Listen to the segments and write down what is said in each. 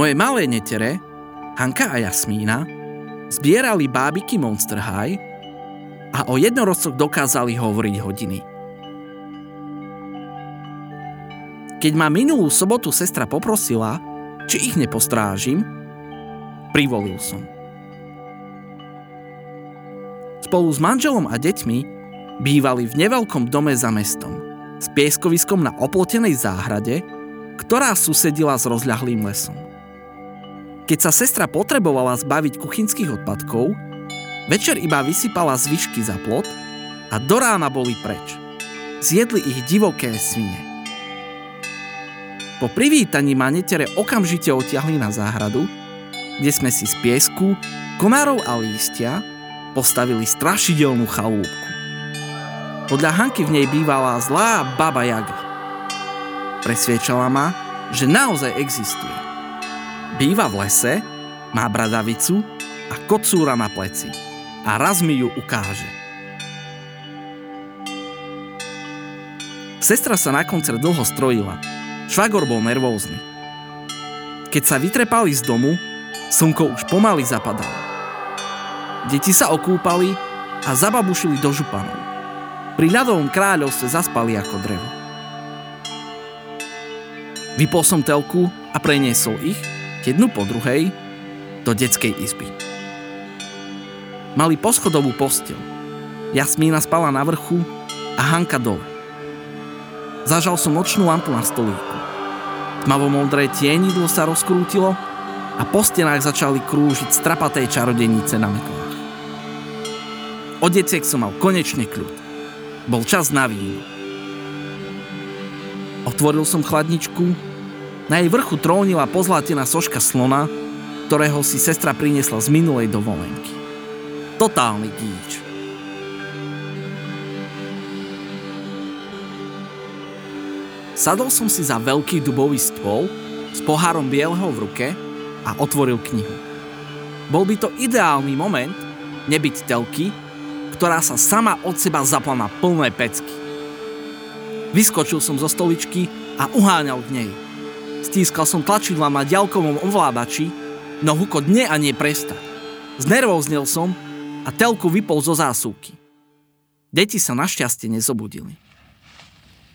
Moje malé netere, Hanka a Jasmína, zbierali bábiky Monster High a o jednorodcoch dokázali hovoriť hodiny. Keď ma minulú sobotu sestra poprosila, či ich nepostrážim, privolil som. Spolu s manželom a deťmi bývali v neveľkom dome za mestom, s pieskoviskom na oplotenej záhrade, ktorá susedila s rozľahlým lesom. Keď sa sestra potrebovala zbaviť kuchynských odpadkov, večer iba vysypala zvyšky za plot a do rána boli preč. Zjedli ich divoké svine. Po privítaní ma netere okamžite otiahli na záhradu, kde sme si z piesku, komárov a lístia postavili strašidelnú chalúbku. Podľa Hanky v nej bývala zlá baba Jaga. Presviečala ma, že naozaj existuje. Býva v lese, má bradavicu a kocúra na pleci. A raz mi ju ukáže. Sestra sa na koncert dlho strojila. Švagor bol nervózny. Keď sa vytrepali z domu, slnko už pomaly zapadalo. Deti sa okúpali a zababušili do županov. Pri ľadovom kráľovstve zaspali ako drevo. Vypol som telku a preniesol ich, jednu po druhej, do detskej izby. Mali poschodovú postel. Jasmína spala na vrchu a Hanka dole. Zažal som nočnú lampu na stolíku. Tmavo-modré tienidlo sa rozkrútilo a po stenách začali krúžiť strapaté čarodenice na metlách. Od detiek som mal konečne kľud. Bol čas na víno. Otvoril som chladničku na jej vrchu trónila pozlatená soška slona, ktorého si sestra priniesla z minulej dovolenky. Totálny gíč. Sadol som si za veľký dubový stôl s pohárom bieleho v ruke a otvoril knihu. Bol by to ideálny moment nebyť telky, ktorá sa sama od seba zapla na plné pecky. Vyskočil som zo stoličky a uháňal k nej. Stískal som tlačidla na ďalkovom ovládači, no hukot nie a nie presta. Znervóznel som a telku vypol zo zásuvky. Deti sa našťastie nezobudili.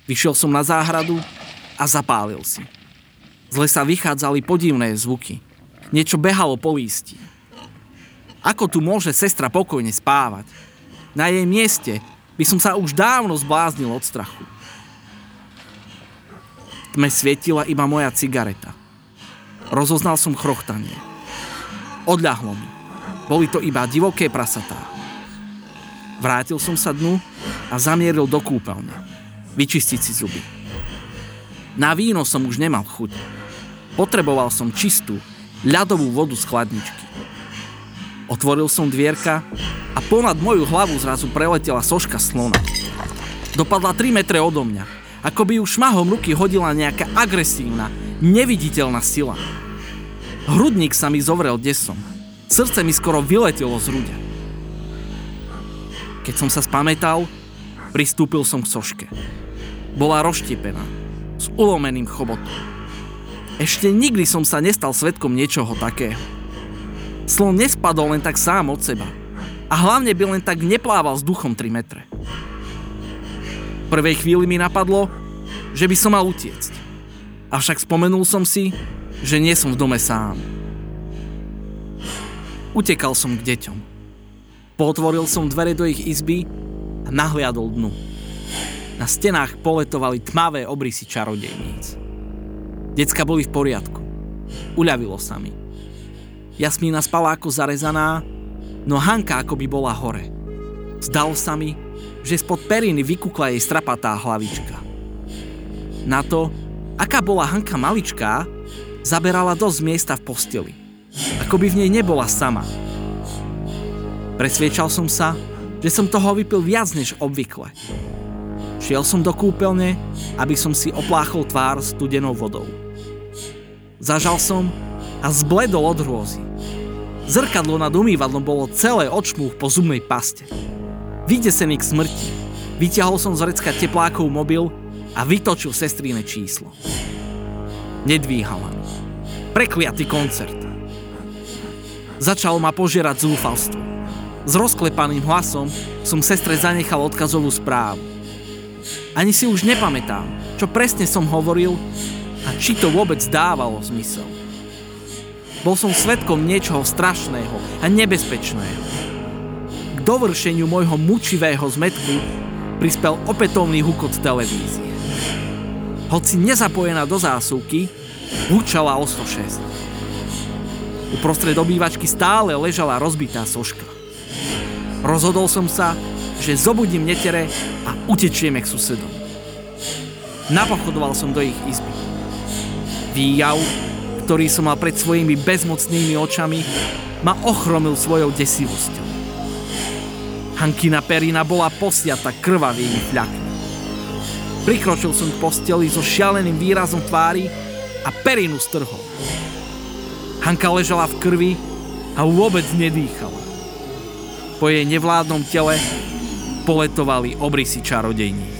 Vyšiel som na záhradu a zapálil si. Z lesa vychádzali podivné zvuky. Niečo behalo po lísti. Ako tu môže sestra pokojne spávať? Na jej mieste by som sa už dávno zbláznil od strachu tme svietila iba moja cigareta. Rozoznal som chrochtanie. Odľahlo mi. Boli to iba divoké prasatá. Vrátil som sa dnu a zamieril do kúpeľne. Vyčistiť si zuby. Na víno som už nemal chuť. Potreboval som čistú, ľadovú vodu z chladničky. Otvoril som dvierka a ponad moju hlavu zrazu preletela soška slona. Dopadla 3 metre odo mňa ako by ju šmahom ruky hodila nejaká agresívna, neviditeľná sila. Hrudník sa mi zovrel desom. Srdce mi skoro vyletelo z hruďa. Keď som sa spametal, pristúpil som k soške. Bola rozštiepená, s ulomeným chobotom. Ešte nikdy som sa nestal svetkom niečoho takého. Slon nespadol len tak sám od seba. A hlavne by len tak neplával s duchom 3 metre prvej chvíli mi napadlo, že by som mal utiecť. Avšak spomenul som si, že nie som v dome sám. Utekal som k deťom. Potvoril som dvere do ich izby a nahliadol dnu. Na stenách poletovali tmavé obrysy čarodejníc. Decka boli v poriadku. Uľavilo sa mi. Jasmína spala ako zarezaná, no Hanka ako by bola hore. Zdalo sa mi, že spod periny vykukla jej strapatá hlavička. Na to, aká bola Hanka maličká, zaberala dosť miesta v posteli. Ako by v nej nebola sama. Presviečal som sa, že som toho vypil viac než obvykle. Šiel som do kúpeľne, aby som si opláchol tvár studenou vodou. Zažal som a zbledol od hrôzy. Zrkadlo nad umývadlom bolo celé očmúch po zubnej paste. Vydesený k smrti, vyťahol som z recka teplákov mobil a vytočil sestríne číslo. Nedvíhala mi. Prekliatý koncert. Začalo ma požierať zúfalstvo. S rozklepaným hlasom som sestre zanechal odkazovú správu. Ani si už nepamätám, čo presne som hovoril a či to vôbec dávalo zmysel. Bol som svetkom niečoho strašného a nebezpečného. Dovršeniu môjho mučivého zmetku prispel opätovný hukot televízie. Hoci nezapojená do zásuvky, hučala o 106. Uprostred obývačky stále ležala rozbitá soška. Rozhodol som sa, že zobudím netere a utečieme k susedom. Napochodoval som do ich izby. Výjav, ktorý som mal pred svojimi bezmocnými očami, ma ochromil svojou desivosťou. Hankina perina bola posiata krvavými fľakmi. Prikročil som k posteli so šialeným výrazom tvári a perinu strhol. Hanka ležala v krvi a vôbec nedýchala. Po jej nevládnom tele poletovali obrysy čarodejníc.